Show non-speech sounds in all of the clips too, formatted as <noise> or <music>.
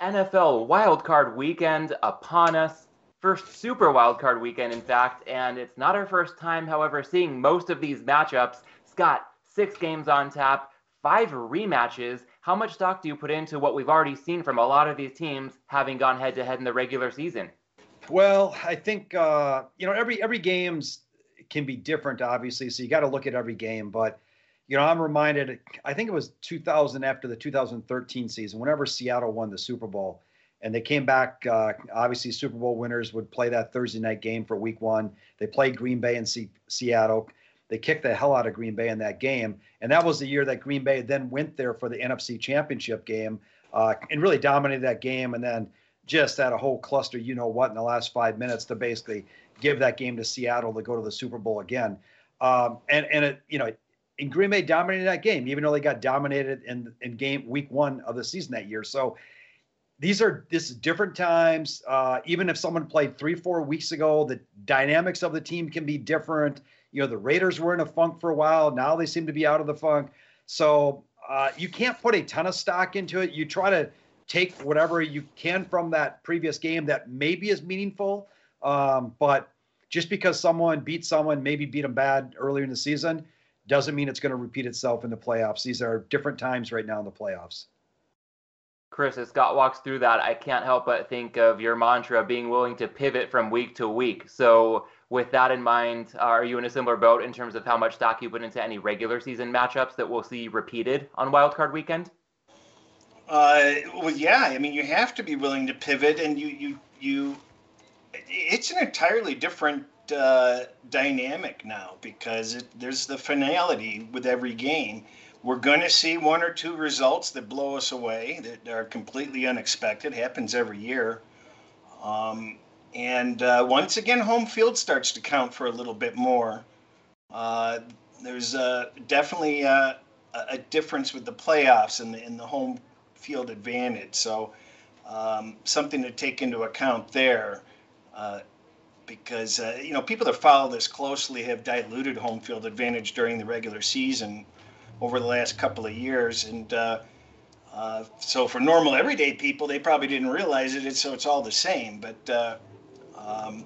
NFL wildcard weekend upon us. First super wildcard weekend, in fact, and it's not our first time, however, seeing most of these matchups. Scott, six games on tap, five rematches. How much stock do you put into what we've already seen from a lot of these teams having gone head to head in the regular season? Well, I think uh, you know every every game's can be different, obviously. So you got to look at every game, but you know, I'm reminded, I think it was 2000 after the 2013 season, whenever Seattle won the Super Bowl and they came back. Uh, obviously, Super Bowl winners would play that Thursday night game for week one. They played Green Bay and C- Seattle. They kicked the hell out of Green Bay in that game. And that was the year that Green Bay then went there for the NFC championship game uh, and really dominated that game. And then just had a whole cluster, you know what, in the last five minutes to basically give that game to Seattle to go to the Super Bowl again. Um, and and it, you know, and Green Bay dominated that game, even though they got dominated in in game week one of the season that year. So these are this is different times. Uh, even if someone played three four weeks ago, the dynamics of the team can be different. You know, the Raiders were in a funk for a while. Now they seem to be out of the funk. So uh, you can't put a ton of stock into it. You try to take whatever you can from that previous game that maybe is meaningful. Um, but just because someone beat someone, maybe beat them bad earlier in the season, doesn't mean it's going to repeat itself in the playoffs. These are different times right now in the playoffs. Chris, as Scott walks through that, I can't help but think of your mantra being willing to pivot from week to week. So, with that in mind, are you in a similar boat in terms of how much stock you put into any regular season matchups that we'll see repeated on wildcard weekend? Uh, well, yeah. I mean, you have to be willing to pivot, and you you you. It's an entirely different uh, dynamic now because it, there's the finality with every game. We're going to see one or two results that blow us away that are completely unexpected. Happens every year. Um, and uh, once again, home field starts to count for a little bit more. Uh, there's uh, definitely uh, a, a difference with the playoffs and the, and the home field advantage. So um, something to take into account there. Because uh, you know people that follow this closely have diluted home field advantage during the regular season over the last couple of years, and uh, uh, so for normal everyday people, they probably didn't realize it. So it's all the same, but uh, um,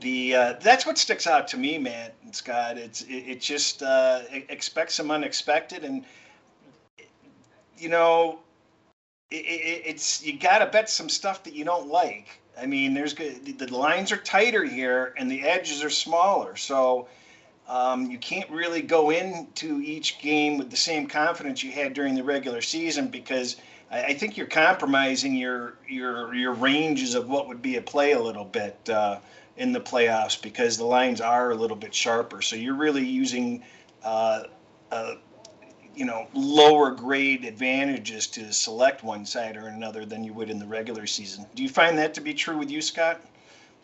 the uh, that's what sticks out to me, Matt and Scott. It's it, it just expect some unexpected, and you know. It, it, it's you got to bet some stuff that you don't like I mean, there's the lines are tighter here and the edges are smaller, so um, you can't really go into each game with the same confidence you had during the regular season because I, I think you're compromising your your your ranges of what would be a play a little bit uh, in the playoffs because the lines are a little bit sharper. So you're really using uh, uh, you know lower grade advantages to select one side or another than you would in the regular season. Do you find that to be true with you, Scott?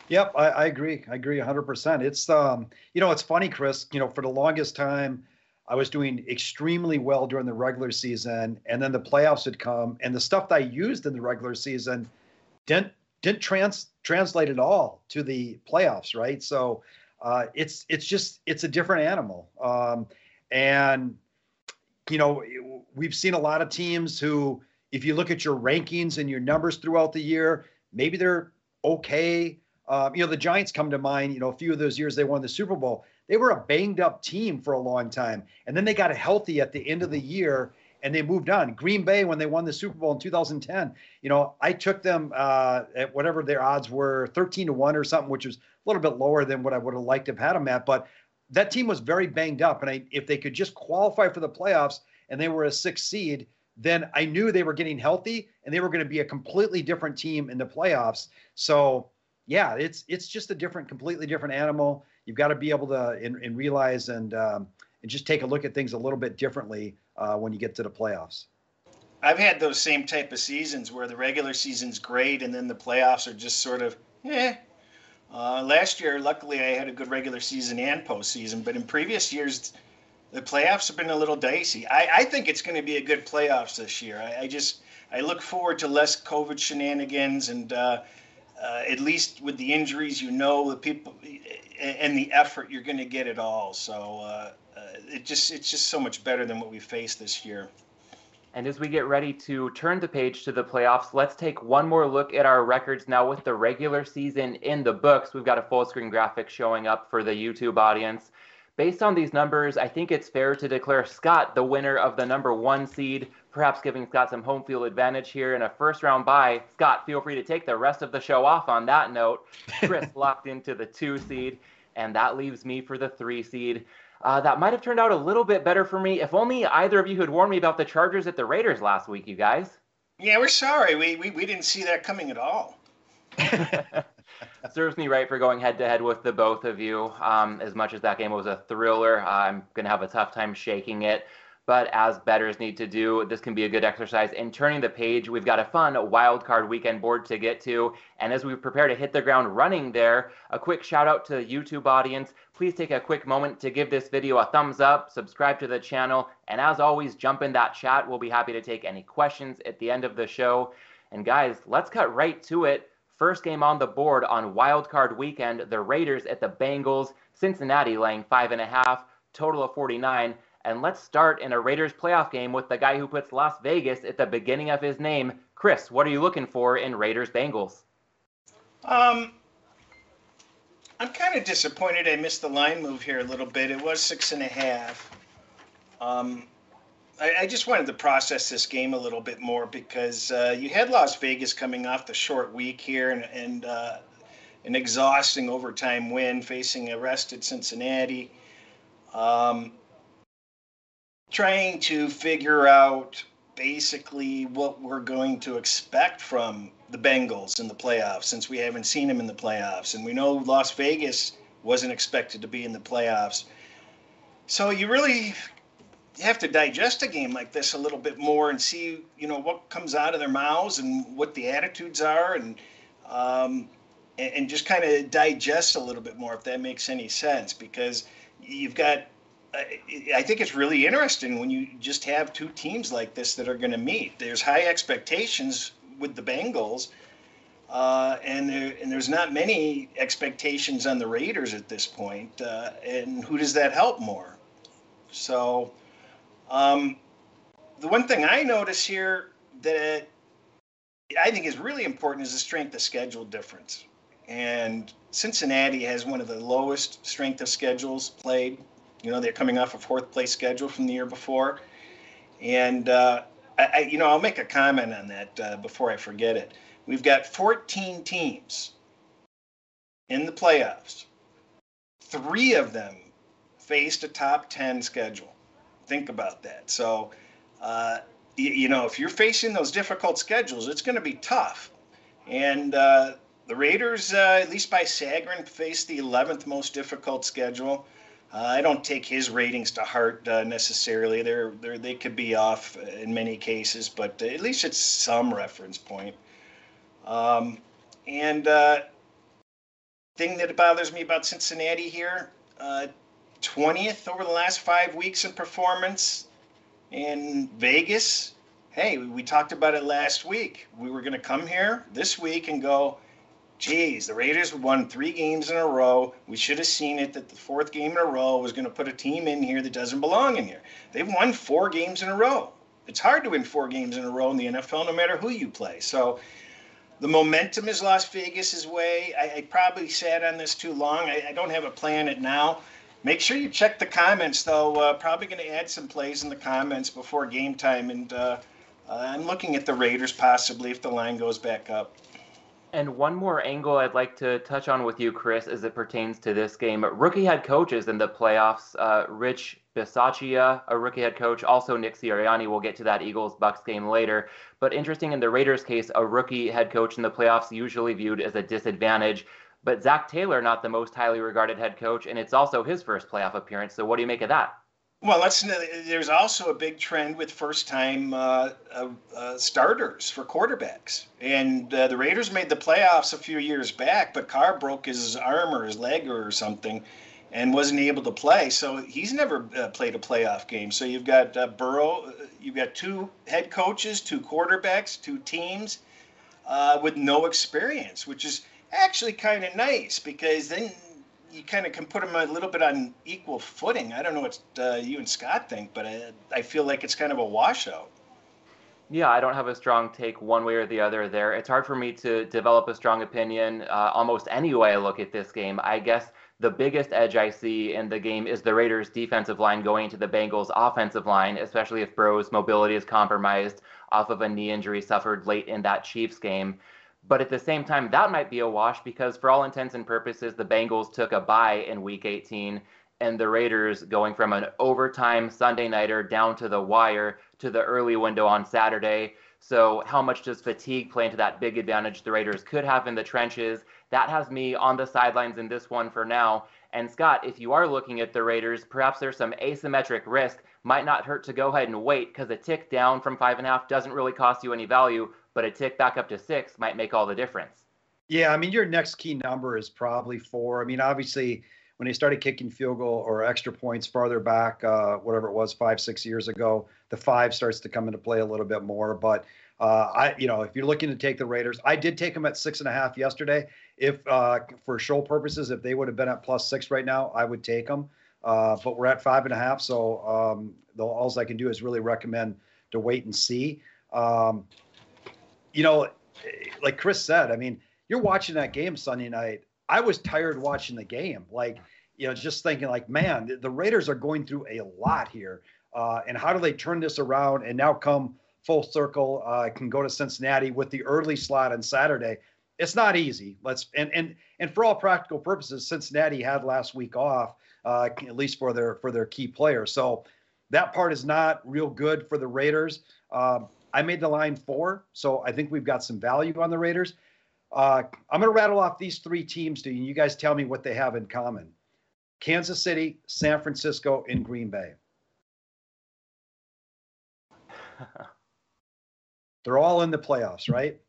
Yep, I, I agree. I agree 100%. It's um, you know, it's funny, Chris. You know, for the longest time, I was doing extremely well during the regular season, and then the playoffs had come, and the stuff that I used in the regular season didn't didn't trans translate at all to the playoffs, right? So uh, it's it's just it's a different animal. Um, and you know, we've seen a lot of teams who, if you look at your rankings and your numbers throughout the year, maybe they're okay. Um, you know, the Giants come to mind. You know, a few of those years they won the Super Bowl. They were a banged up team for a long time, and then they got healthy at the end of the year and they moved on. Green Bay, when they won the Super Bowl in 2010, you know, I took them uh, at whatever their odds were, 13 to one or something, which was a little bit lower than what I would have liked to have had them at. But that team was very banged up, and I, if they could just qualify for the playoffs and they were a six seed, then I knew they were getting healthy and they were going to be a completely different team in the playoffs. So yeah, it's it's just a different, completely different animal. You've got to be able to and, and realize and um, and just take a look at things a little bit differently uh, when you get to the playoffs. I've had those same type of seasons where the regular season's great and then the playoffs are just sort of, eh, uh, last year, luckily, I had a good regular season and postseason, but in previous years, the playoffs have been a little dicey. I, I think it's going to be a good playoffs this year. I, I, just I look forward to less COVID shenanigans and uh, uh, at least with the injuries, you know the people and the effort, you're going to get it all. So uh, uh, it just it's just so much better than what we faced this year. And as we get ready to turn the page to the playoffs, let's take one more look at our records now with the regular season in the books. We've got a full screen graphic showing up for the YouTube audience. Based on these numbers, I think it's fair to declare Scott the winner of the number one seed, perhaps giving Scott some home field advantage here in a first round bye. Scott, feel free to take the rest of the show off on that note. Chris <laughs> locked into the two seed, and that leaves me for the three seed. Uh, that might have turned out a little bit better for me. If only either of you had warned me about the Chargers at the Raiders last week, you guys. Yeah, we're sorry. We, we, we didn't see that coming at all. <laughs> <laughs> Serves me right for going head to head with the both of you. Um, as much as that game was a thriller, I'm going to have a tough time shaking it. But as bettors need to do, this can be a good exercise in turning the page. We've got a fun wild card weekend board to get to. And as we prepare to hit the ground running there, a quick shout out to the YouTube audience. Please take a quick moment to give this video a thumbs up, subscribe to the channel, and as always, jump in that chat. We'll be happy to take any questions at the end of the show. And guys, let's cut right to it. First game on the board on wild card weekend, the Raiders at the Bengals, Cincinnati laying five and a half, total of 49. And let's start in a Raiders playoff game with the guy who puts Las Vegas at the beginning of his name. Chris, what are you looking for in Raiders Bengals? Um, I'm kind of disappointed I missed the line move here a little bit. It was six and a half. Um, I, I just wanted to process this game a little bit more because uh, you had Las Vegas coming off the short week here and, and uh, an exhausting overtime win facing a rested Cincinnati. Um, trying to figure out basically what we're going to expect from the Bengals in the playoffs since we haven't seen them in the playoffs. And we know Las Vegas wasn't expected to be in the playoffs. So you really have to digest a game like this a little bit more and see, you know, what comes out of their mouths and what the attitudes are and um, and, and just kind of digest a little bit more if that makes any sense because you've got I think it's really interesting when you just have two teams like this that are going to meet. There's high expectations with the Bengals, uh, and there, and there's not many expectations on the Raiders at this point. Uh, and who does that help more? So, um, the one thing I notice here that I think is really important is the strength of schedule difference. And Cincinnati has one of the lowest strength of schedules played you know, they're coming off a fourth place schedule from the year before. And, uh, I, I, you know, I'll make a comment on that uh, before I forget it. We've got 14 teams in the playoffs. Three of them faced a top 10 schedule. Think about that. So, uh, you, you, know, if you're facing those difficult schedules, it's going to be tough. And uh, the Raiders, uh, at least by Sagarin, faced the 11th most difficult schedule. I don't take his ratings to heart uh, necessarily. They're, they're, they could be off in many cases, but at least it's some reference point. Um, and uh, thing that bothers me about Cincinnati here, uh, 20th over the last five weeks in performance in Vegas. Hey, we talked about it last week. We were going to come here this week and go, geez, the Raiders won three games in a row. We should have seen it that the fourth game in a row was going to put a team in here that doesn't belong in here. They've won four games in a row. It's hard to win four games in a row in the NFL, no matter who you play. So the momentum is Las Vegas's way. I, I probably sat on this too long. I, I, don't have a plan it now. Make sure you check the comments, though. Uh, probably going to add some plays in the comments before game time, and uh, I'm looking at the Raiders possibly if the line goes back up. And one more angle I'd like to touch on with you, Chris, as it pertains to this game. Rookie head coaches in the playoffs. Uh, Rich Bisaccia, a rookie head coach. Also, Nick Sirianni. We'll get to that Eagles Bucks game later. But interesting in the Raiders case, a rookie head coach in the playoffs usually viewed as a disadvantage. But Zac Taylor, not the most highly regarded head coach, and it's also his first playoff appearance. So, what do you make of that? Well, let's, there's also a big trend with first time uh, uh, uh, starters for quarterbacks. And uh, the Raiders made the playoffs a few years back, but Carr broke his arm or his leg or something and wasn't able to play. So he's never uh, played a playoff game. So you've got uh, Burrow, you've got two head coaches, two quarterbacks, two teams with no experience, which is actually kind of nice because then you kind of can put them a little bit on equal footing. I don't know what uh, you and Scott think, but I, I feel like it's kind of a washout. Yeah, I don't have a strong take one way or the other there. It's hard for me to develop a strong opinion uh, almost any way I look at this game. I guess the biggest edge I see in the game is the Raiders' defensive line going to the Bengals' offensive line, especially if Burrow's mobility is compromised off of a knee injury suffered late in that Chiefs game. But at the same time, that might be a wash because, for all intents and purposes, the Bengals took a bye in week 18, and the Raiders going from an overtime Sunday nighter down to the wire to the early window on Saturday. So, how much does fatigue play into that big advantage the Raiders could have in the trenches? That has me on the sidelines in this one for now. And Scott, if you are looking at the Raiders, perhaps there's some asymmetric risk. Might not hurt to go ahead and wait because a tick down from five and a half doesn't really cost you any value, but a tick back up to six might make all the difference. Yeah, I mean, your next key number is probably four. I mean, obviously, when they started kicking field goal or extra points farther back, uh, whatever it was, five, six years ago, the five starts to come into play a little bit more. But uh, I, you know, if you're looking to take the Raiders, I did take them at six and a half yesterday. If uh, for show purposes, if they would have been at plus six right now, I would take them. Uh, but we're at five and a half, so um, all I can do is really recommend to wait and see. Um, you know, like Chris said, I mean, you're watching that game Sunday night. I was tired watching the game. Like, you know, just thinking like, man, the, the Raiders are going through a lot here. Uh, and how do they turn this around and now come full circle, uh, can go to Cincinnati with the early slot on Saturday? It's not easy. Let's and and and for all practical purposes, Cincinnati had last week off, uh, at least for their for their key players. So that part is not real good for the Raiders. Um, I made the line four, so I think we've got some value on the Raiders. Uh, I'm going to rattle off these three teams to you, you guys tell me what they have in common Kansas City, San Francisco, and Green Bay. <laughs> They're all in the playoffs, right?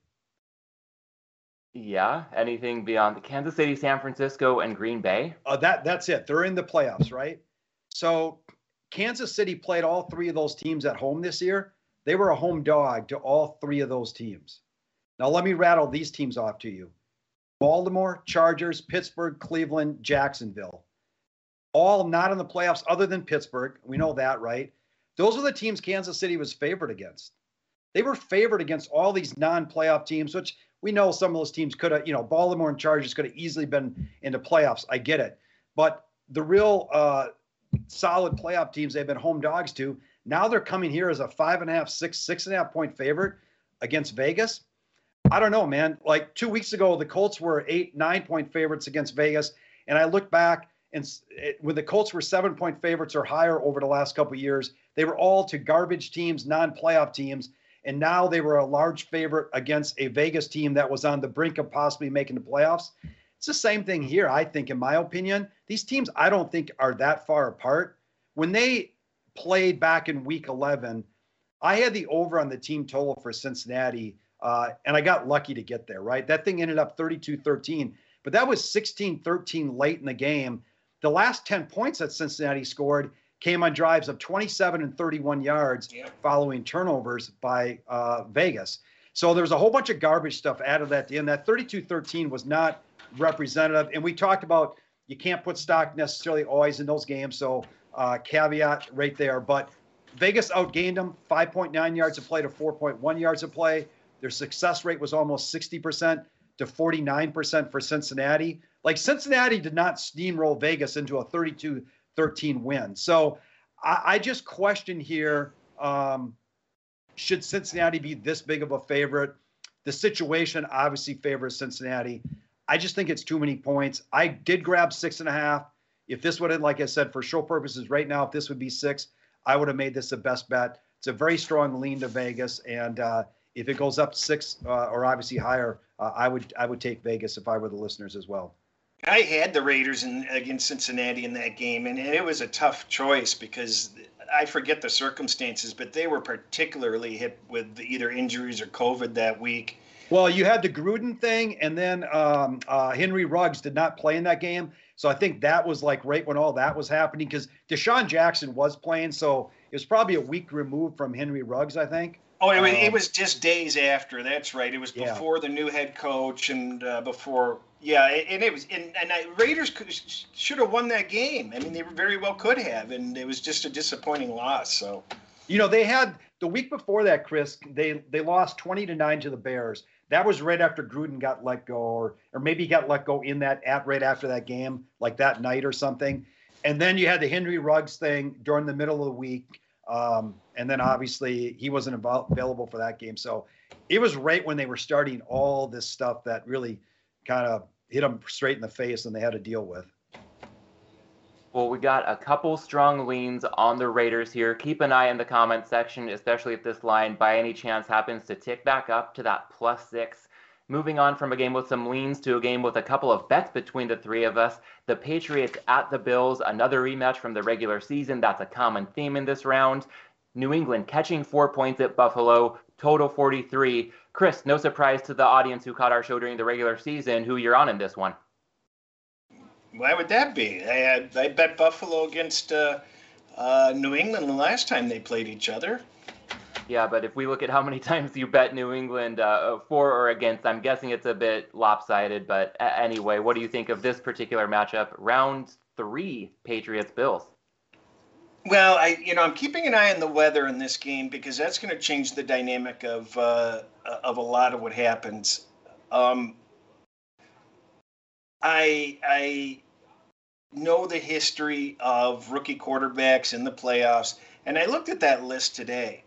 Yeah. Anything beyond Kansas City, San Francisco, and Green Bay? Uh, that that's it. They're in the playoffs, right? So Kansas City played all three of those teams at home this year. They were a home dog to all three of those teams. Now, let me rattle these teams off to you Baltimore, Chargers, Pittsburgh, Cleveland, Jacksonville. All not in the playoffs other than Pittsburgh. We know that, right? Those are the teams Kansas City was favored against. They were favored against all these non playoff teams, which we know some of those teams could have, you know, Baltimore and Chargers could have easily been into playoffs. I get it. But the real uh, solid playoff teams they've been home dogs to, now they're coming here as a five and a half, six, six and a half point favorite against Vegas. I don't know, man. Like two weeks ago, the Colts were eight, nine point favorites against Vegas. And I look back and it, when the Colts were seven point favorites or higher over the last couple years, they were all to garbage teams, non playoff teams. And now they were a large favorite against a Vegas team that was on the brink of possibly making the playoffs. It's the same thing here, I think, in my opinion. These teams, I don't think, are that far apart. When they played back in week 11, I had the over on the team total for Cincinnati, uh, and I got lucky to get there, right? That thing ended up 32 13, but that was 16 13 late in the game. The last 10 points that Cincinnati scored came on drives of 27 and 31 yards yep. following turnovers by uh, Vegas. So there's a whole bunch of garbage stuff added at the end. That 32 13 was not representative. And we talked about you can't put stock necessarily always in those games. So uh, caveat right there. But Vegas outgained them 5.9 yards of play to 4.1 yards of play. Their success rate was almost 60% to 49% for Cincinnati. Like Cincinnati did not steamroll Vegas into a 32 13 win. So I, I just question here um, should Cincinnati be this big of a favorite? The situation obviously favors Cincinnati. I just think it's too many points. I did grab six and a half. If this would have, like I said, for show purposes right now, if this would be six, I would have made this the best bet. It's a very strong lean to Vegas, and uh, if it goes up six uh, or obviously higher, uh, I would I would take Vegas if I were the listeners as well. I had the Raiders in, against Cincinnati in that game, and it was a tough choice because I forget the circumstances, but they were particularly hit with either injuries or COVID that week. Well, you had the Gruden thing, and then um, uh, Henry Ruggs did not play in that game. So I think that was like right when all that was happening because DeSean Jackson was playing. So it was probably a week removed from Henry Ruggs, I think. Oh, it was, um, it was just days after. That's right. It was before yeah. the new head coach and uh, before, yeah. And it was, and, and I, Raiders could, should have won that game. I mean, they very well could have, and it was just a disappointing loss. So, you know, they had the week before that, Chris, they they lost 20 to 9 to the Bears. That was right after Gruden got let go, or or maybe he got let go in that at right after that game, like that night or something. And then you had the Henry Ruggs thing during the middle of the week. Um, and then obviously he wasn't available for that game. So it was right when they were starting all this stuff that really kind of hit them straight in the face and they had to deal with. Well, we got a couple strong leans on the Raiders here. Keep an eye in the comment section, especially if this line by any chance happens to tick back up to that plus six. Moving on from a game with some leans to a game with a couple of bets between the three of us. The Patriots at the Bills, another rematch from the regular season. That's a common theme in this round. New England catching four points at Buffalo, total 43. Chris, no surprise to the audience who caught our show during the regular season who you're on in this one. Why would that be? I, I bet Buffalo against uh, uh, New England the last time they played each other. Yeah, but if we look at how many <laughs> times you bet New England uh, for or against, I'm guessing it's a bit lopsided. But anyway, what do you think of this particular matchup? Round three, Patriots Bills. Well, I you know I'm keeping an eye on the weather in this game because that's going to change the dynamic of uh, of a lot of what happens. Um, I I know the history of rookie quarterbacks in the playoffs, and I looked at that list today.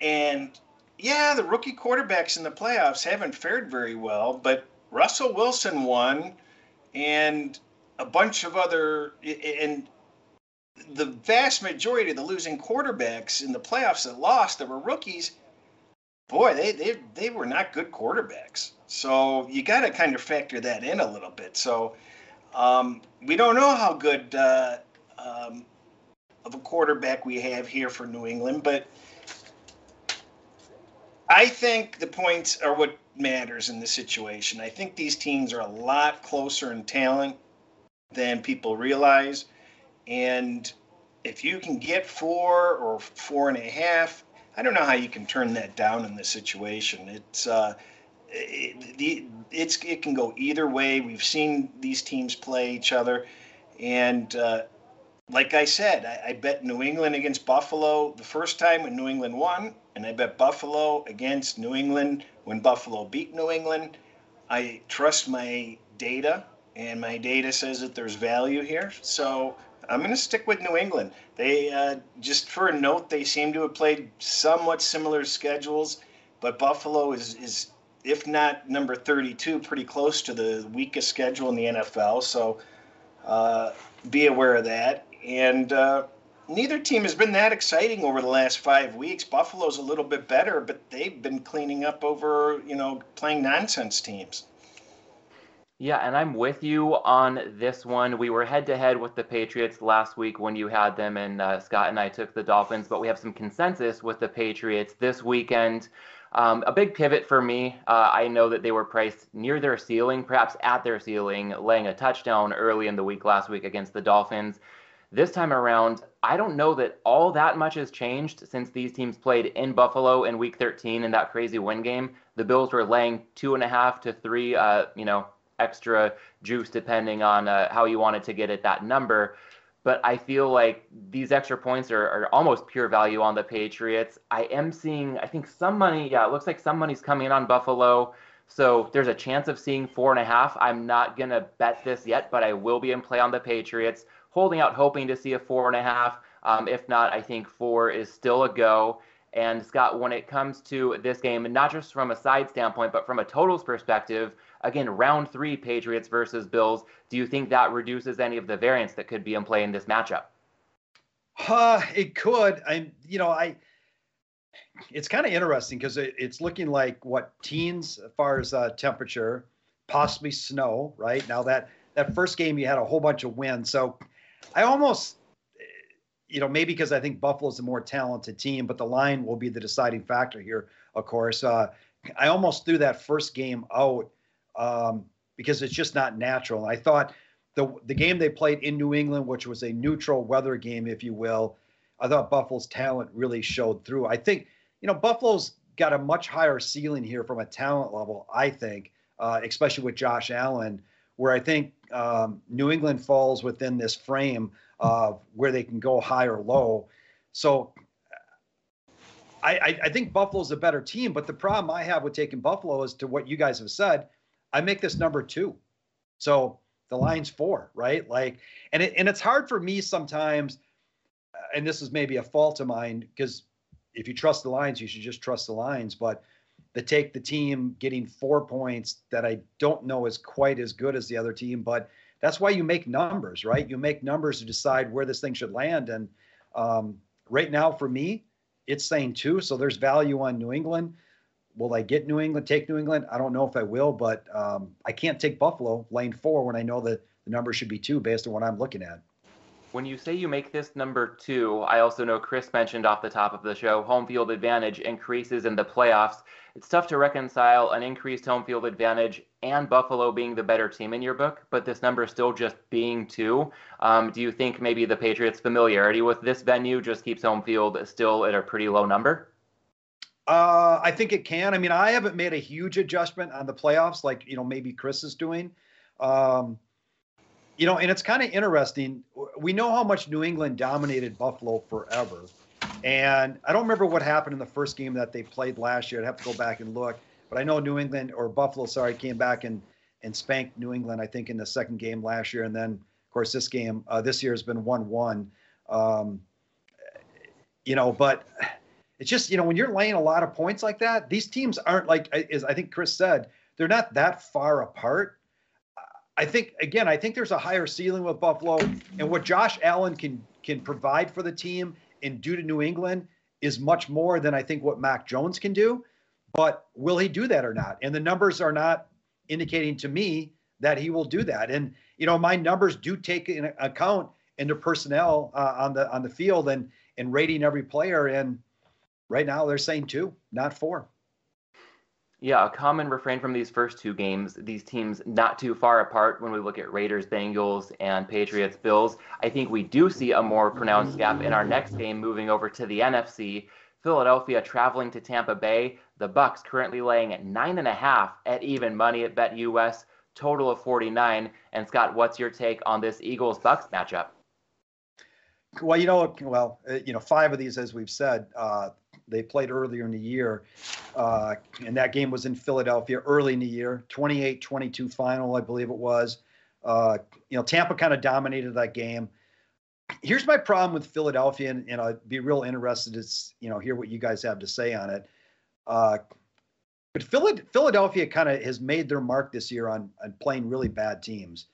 And yeah, the rookie quarterbacks in the playoffs haven't fared very well, but Russell Wilson won, and a bunch of other, and the vast majority of the losing quarterbacks in the playoffs that lost that were rookies, boy, they they they were not good quarterbacks. So you got to kind of factor that in a little bit. So um, we don't know how good uh, um, of a quarterback we have here for New England, but I think the points are what matters in this situation. I think these teams are a lot closer in talent than people realize. And if you can get four or four and a half, I don't know how you can turn that down in this situation. It's uh, it, it's it can go either way. We've seen these teams play each other, and uh, like I said, I, I, bet New England against Buffalo the first time when New England won, and I bet Buffalo against New England when Buffalo beat New England. I trust my data, and my data says that there's value here, so I'm going to stick with New England. They uh, just for a note, they seem to have played somewhat similar schedules, but Buffalo is is if not number 32, pretty close to the weakest schedule in the NFL. So uh, be aware of that. And uh, neither team has been that exciting over the last five weeks. Buffalo's a little bit better, but they've been cleaning up over, you know, playing nonsense teams. Yeah, and I'm with you on this one. We were head to head with the Patriots last week when you had them, and uh, Scott and I took the Dolphins, but we have some consensus with the Patriots this weekend. Um, a big pivot for me. Uh, I know that they were priced near their ceiling, perhaps at their ceiling, laying a touchdown early in the week last week against the Dolphins. This time around, I don't know that all that much has changed since these teams played in Buffalo in Week 13 in that crazy win game. The Bills were laying two and a half to three, uh, you know, extra juice depending on uh, how you wanted to get at that number but I feel like these extra points are, are, almost pure value on the Patriots. I am seeing, I think some money, yeah, it looks like some money's coming in on Buffalo. So there's a chance of seeing four and a half. I'm not going to bet this yet, but I will be in play on the Patriots, holding out, hoping to see a four and a half. Um, if not, I think four is still a go. And Scott, when it comes to this game, not just from a side standpoint, but from a totals perspective, again, round three, Patriots versus Bills. Do you think that reduces any of the variance that could be in play in this matchup? Uh, it could. I, you know, I. It's kind of interesting because it, it's looking like what teens as far as uh, temperature, possibly snow. Right now, that that first game you had a whole bunch of wind, so I almost you know, maybe because I think Buffalo's a more talented team, but the line will be the deciding factor here, of course. Uh, I almost threw that first game out um, because it's just not natural. I thought the the game they played in New England, which was a neutral weather game, if you will, I thought Buffalo's talent really showed through. I think you know Buffalo's got a much higher ceiling here from a talent level. I think, uh, especially with Josh Allen, where I think um, New England falls within this frame of where they can go high or low. So I, I think Buffalo's a better team, but the problem I have with taking Buffalo is to what you guys have said. I make this number two, so the line's four, right? Like, and it, and it's hard for me sometimes, and this is maybe a fault of mine because if you trust the lines, you should just trust the lines. But the take the team getting four points that I don't know is quite as good as the other team, but that's why you make numbers, right? You make numbers to decide where this thing should land. And um, right now, for me, it's saying two. So there's value on New England. Will I get New England, take New England? I don't know if I will, but um, I can't take Buffalo lane four when I know that the number should be two based on what I'm looking at. When you say you make this number two, I also know Chris mentioned off the top of the show home field advantage increases in the playoffs. It's tough to reconcile an increased home field advantage and Buffalo being the better team in your book, but this number still just being two. Um, do you think maybe the Patriots' familiarity with this venue just keeps home field still at a pretty low number? Uh, I think it can. I mean, I haven't made a huge adjustment on the playoffs like you know maybe Chris is doing. Um, you know, and it's kind of interesting. We know how much New England dominated Buffalo forever. And I don't remember what happened in the first game that they played last year. I'd have to go back and look. But I know New England or Buffalo, sorry, came back and and spanked New England. I think in the second game last year, and then of course this game uh, this year has been one-one. Um, you know, but it's just you know when you're laying a lot of points like that, these teams aren't like as I think Chris said, they're not that far apart. I think again, I think there's a higher ceiling with Buffalo, and what Josh Allen can can provide for the team and do to New England is much more than I think what Mac Jones can do. But will he do that or not? And the numbers are not indicating to me that he will do that. And you know, my numbers do take in account into personnel uh, on the on the field and and rating every player. And right now they're saying two, not four. Yeah, a common refrain from these first two games, these teams not too far apart when we look at Raiders, Bengals, and Patriots, Bills. I think we do see a more pronounced gap in our next game moving over to the NFC. Philadelphia traveling to Tampa Bay. The Bucks currently laying at nine and a half at even money at BetUS, total of 49. And Scott, what's your take on this Eagles Bucks matchup? Well, you know, well, uh, you know, five of these, as we've said, uh, they played earlier in the year. Uh, and that game was in Philadelphia early in the year, 28 22 final, I believe it was. Uh, you know, Tampa kind of dominated that game. Here's my problem with Philadelphia, and, and I'd be real interested to you know hear what you guys have to say on it. Uh, but Philadelphia kind of has made their mark this year on, on playing really bad teams.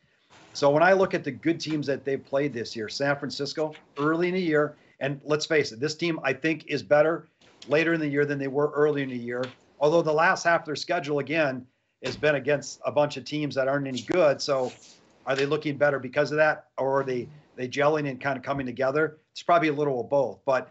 So when I look at the good teams that they've played this year, San Francisco early in the year, and let's face it, this team I think is better later in the year than they were early in the year. Although the last half of their schedule again has been against a bunch of teams that aren't any good. So are they looking better because of that, or are they they gelling and kind of coming together? It's probably a little of both. But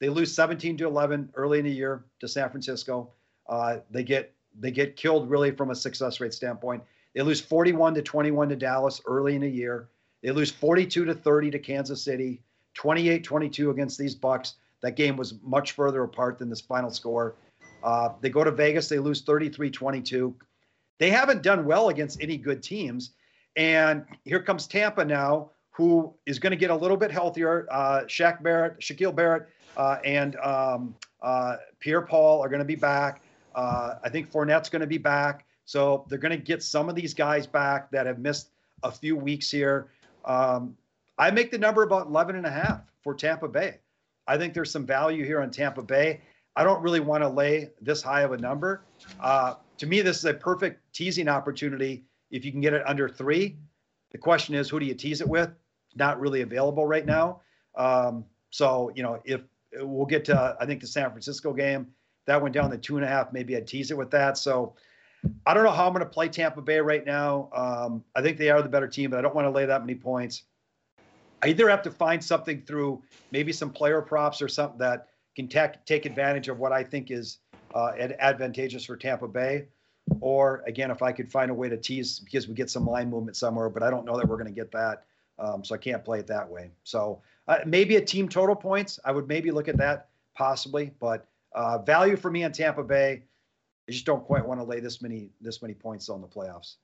they lose 17 to 11 early in the year to San Francisco. Uh, they get they get killed really from a success rate standpoint. They lose 41 to 21 to Dallas early in the year. They lose 42 to 30 to Kansas City, 28-22 against these Bucks. That game was much further apart than this final score. Uh, they go to Vegas, they lose 33 22. They haven't done well against any good teams. And here comes Tampa now, who is going to get a little bit healthier. Uh, Shaq Barrett, Shaquille Barrett, uh, and um, uh, Pierre Paul are going to be back. Uh, I think Fournette's going to be back. So they're going to get some of these guys back that have missed a few weeks here. Um, I make the number about 11 and a half for Tampa Bay. I think there's some value here on Tampa Bay. I don't really want to lay this high of a number. Uh, to me, this is a perfect teasing opportunity if you can get it under three. The question is, who do you tease it with? Not really available right now. Um, so, you know, if we'll get to, I think, the San Francisco game, that went down to two and a half, maybe I'd tease it with that. So, I don't know how I'm going to play Tampa Bay right now. Um, I think they are the better team, but I don't want to lay that many points. I either have to find something through maybe some player props or something that can ta- take advantage of what I think is uh, advantageous for Tampa Bay. Or again, if I could find a way to tease because we get some line movement somewhere, but I don't know that we're going to get that. Um, so I can't play it that way. So uh, maybe a team total points. I would maybe look at that possibly, but uh, value for me on Tampa Bay. I just don't quite want to lay this many this many points on the playoffs.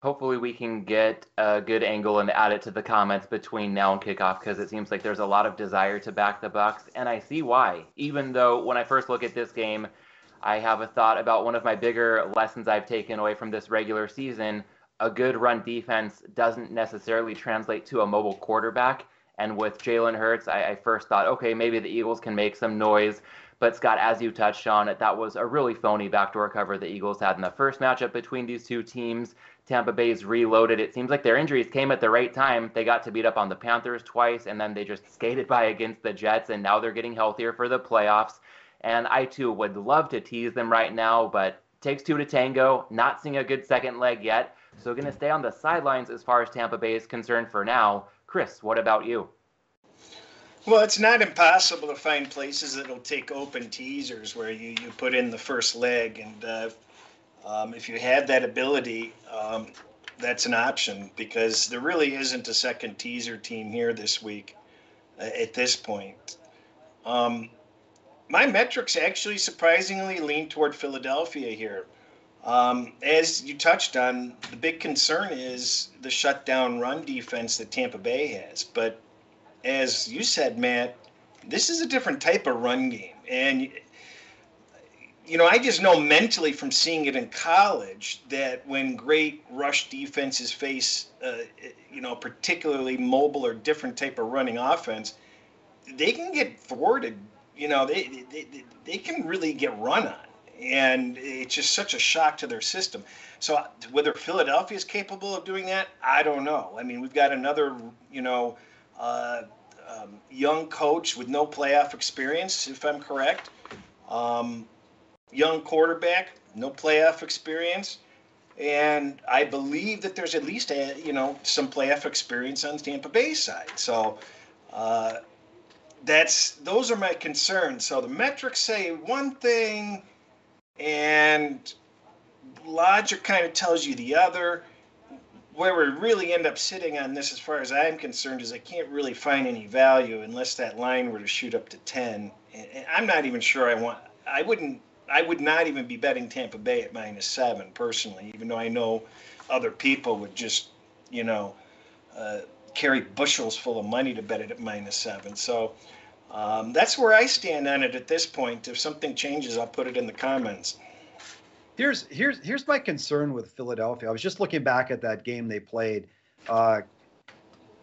Hopefully, we can get a good angle and add it to the comments between now and kickoff because it seems like there's a lot of desire to back the Bucks, and I see why. Even though when I first look at this game, I have a thought about one of my bigger lessons I've taken away from this regular season. A good run defense doesn't necessarily translate to a mobile quarterback. And with Jalen Hurts, I, I first thought, okay, maybe the Eagles can make some noise. But Scott, as you touched on that was a really phony backdoor cover the Eagles had in the first matchup between these two teams. Tampa Bay's reloaded. It seems like their injuries came at the right time. They got to beat up on the Panthers twice, and then they just skated by against the Jets, and now they're getting healthier for the playoffs. And I too would love to tease them right now, but takes two to tango. Not seeing a good second leg yet. So going to stay on the sidelines as far as Tampa Bay is concerned for now. Chris, what about you? Well, it's not impossible to find places that'll take open teasers where you, you put in the first leg. And uh, um, if you have that ability, um, that's an option because there really isn't a second teaser team here this week uh, at this point. Um, my metrics actually surprisingly lean toward Philadelphia here. Um, as you touched on, the big concern is the shutdown run defense that Tampa Bay has. But as you said, Matt, this is a different type of run game. And, you know, I just know mentally from seeing it in college that when great rush defenses face, uh, you know, particularly mobile or different type of running offense, they can get thwarted. You know, they, they, they, can really get run on. And it's just such a shock to their system. So whether Philadelphia is capable of doing that, I don't know. I mean, we've got another, you know, uh, um, young coach with no playoff experience, if I'm correct. Um, young quarterback, no playoff experience. And I believe that there's at least a, you know some playoff experience on the Tampa Bay side. So uh, that's those are my concerns. So the metrics say one thing, and logic kind of tells you the other where we really end up sitting on this, as far as I'm concerned, is I can't really find any value unless that line were to shoot up to 10. And I'm not even sure I want, I wouldn't, I would not even be betting Tampa Bay at minus seven personally, even though I know other people would just, you know, uh, carry bushels full of money to bet it at minus seven. So um, that's where I stand on it at this point. If something changes, I'll put it in the comments. Here's here's here's my concern with Philadelphia. I was just looking back at that game they played. Uh,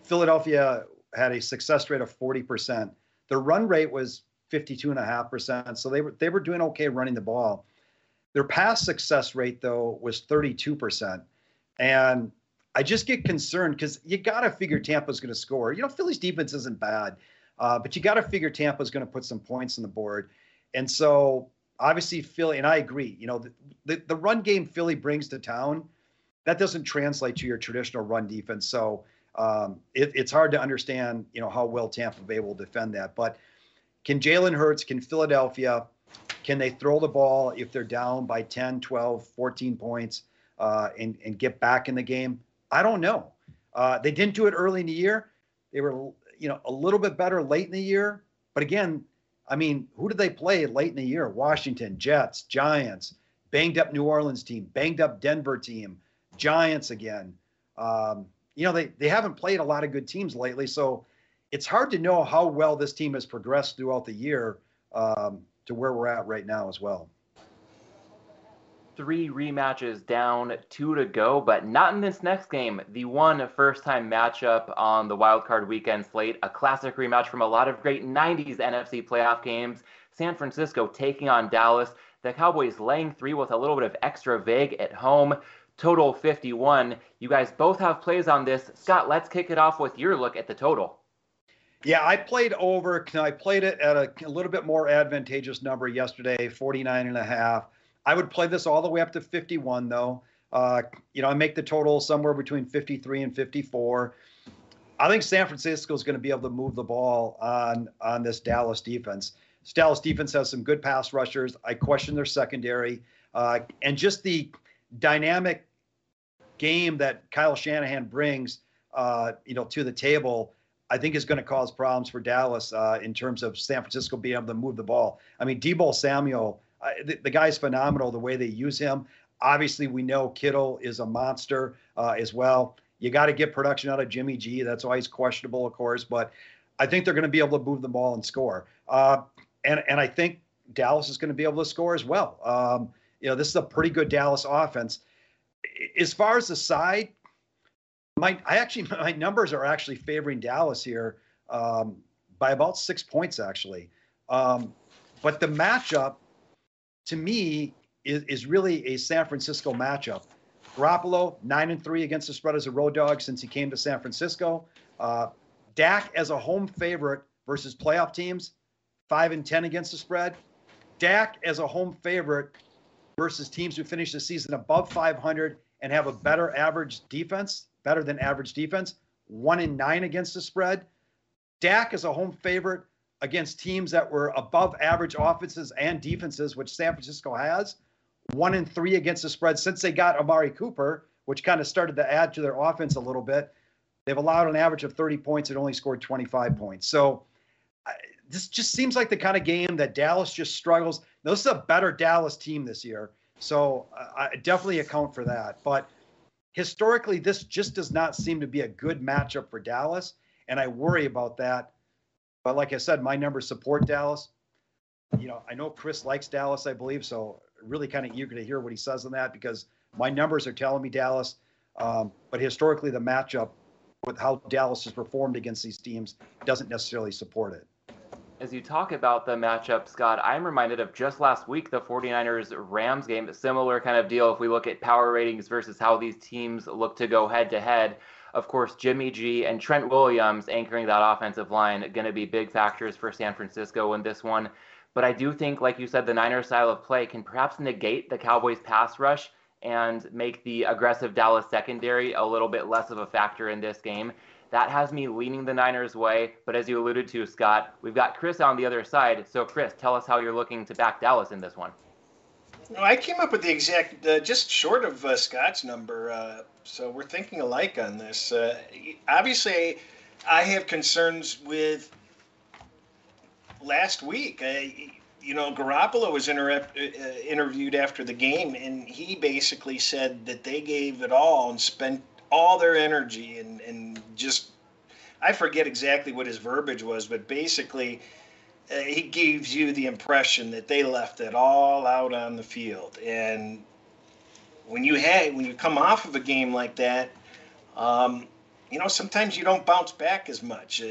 Philadelphia had a success rate of 40%. The run rate was 52.5%. So they were they were doing okay running the ball. Their pass success rate though was 32%. And I just get concerned because you got to figure Tampa's going to score. You know, Philly's defense isn't bad, uh, but you got to figure Tampa's going to put some points on the board. And so obviously Philly, and I agree, you know, the, the, the, run game Philly brings to town, that doesn't translate to your traditional run defense. So um, it, it's hard to understand, you know, how well Tampa Bay will defend that. But can Jalen Hurts, can Philadelphia, can they throw the ball if they're down by 10, 12, 14 points uh, and, and get back in the game? I don't know. Uh, they didn't do it early in the year. They were, you know, a little bit better late in the year. But again, I mean, who did they play late in the year? Washington, Jets, Giants, banged up New Orleans team, banged up Denver team, Giants again. Um, you know, they, they haven't played a lot of good teams lately. So it's hard to know how well this team has progressed throughout the year um, to where we're at right now as well three rematches down, two to go, but not in this next game. The one first time matchup on the wildcard weekend slate, a classic rematch from a lot of great 90s NFC playoff games. San Francisco taking on Dallas. The Cowboys laying three with a little bit of extra vig at home. Total 51. You guys both have plays on this. Scott, let's kick it off with your look at the total. Yeah, I played over. I played it at a, a little bit more advantageous number yesterday, 49 and a half. I would play this all the way up to 51, though. Uh, you know, I make the total somewhere between 53 and 54. I think San Francisco is going to be able to move the ball on on this Dallas defense. This Dallas defense has some good pass rushers. I question their secondary uh, and just the dynamic game that Kyle Shanahan brings, uh, you know, to the table. I think is going to cause problems for Dallas uh, in terms of San Francisco being able to move the ball. I mean, Deebo Samuel the, the guy's phenomenal the way they use him. Obviously, we know Kittle is a monster uh, as well. You got to get production out of Jimmy G. That's always questionable, of course, but I think they're going to be able to move the ball and score. Uh, and and I think Dallas is going to be able to score as well. Um, you know, this is a pretty good Dallas offense. As far as the side, my I actually <laughs> my numbers are actually favoring Dallas here um, by about six points actually. Um, but the matchup, to me, is, is really a San Francisco matchup. Garoppolo nine and three against the spread as a road dog since he came to San Francisco. Uh, Dak as a home favorite versus playoff teams, five and ten against the spread. Dak as a home favorite versus teams who finish the season above 500 and have a better average defense, better than average defense, one in nine against the spread. Dak is a home favorite against teams that were above average offenses and defenses, which San Francisco has. One in three against the spread since they got Amari Cooper, which kind of started to add to their offense a little bit. They've allowed an average of 30 points and only scored 25 points. So this just seems like the kind of game that Dallas just struggles. Now, this is a better Dallas team this year. So I definitely account for that. But historically, this just does not seem to be a good matchup for Dallas. And I worry about that. But like I said, my numbers support Dallas. You know, I know Chris likes Dallas, I believe. So really kind of eager to hear what he says on that because my numbers are telling me Dallas. Um, but historically, the matchup with how Dallas has performed against these teams doesn't necessarily support it as you talk about the matchup, Scott, I'm reminded of just last week, the 49ers Rams game, similar kind of deal if we look at power ratings versus how these teams look to go head to head. Of course, Jimmy G and Trent Williams anchoring that offensive line going to be big factors for San Francisco in this one. But I do think, like you said, the Niners style of play can perhaps negate the Cowboys pass rush and make the aggressive Dallas secondary a little bit less of a factor in this game. That has me leaning the Niners' way. But as you alluded to, Scott, we've got Chris on the other side. So, Chris, tell us how you're looking to back Dallas in this one. I came up with the exact, uh, just short of uh, Scott's number. Uh, so we're thinking alike on this. Uh, obviously, I have concerns with last week. I, you know, Garoppolo was inter- uh, interviewed after the game, and he basically said that they gave it all and spent all their energy and, and just I forget exactly what his verbiage was, but basically uh, he gives you the impression that they left it all out on the field. And when you had when you come off of a game like that, um, you know sometimes you don't bounce back as much. Uh,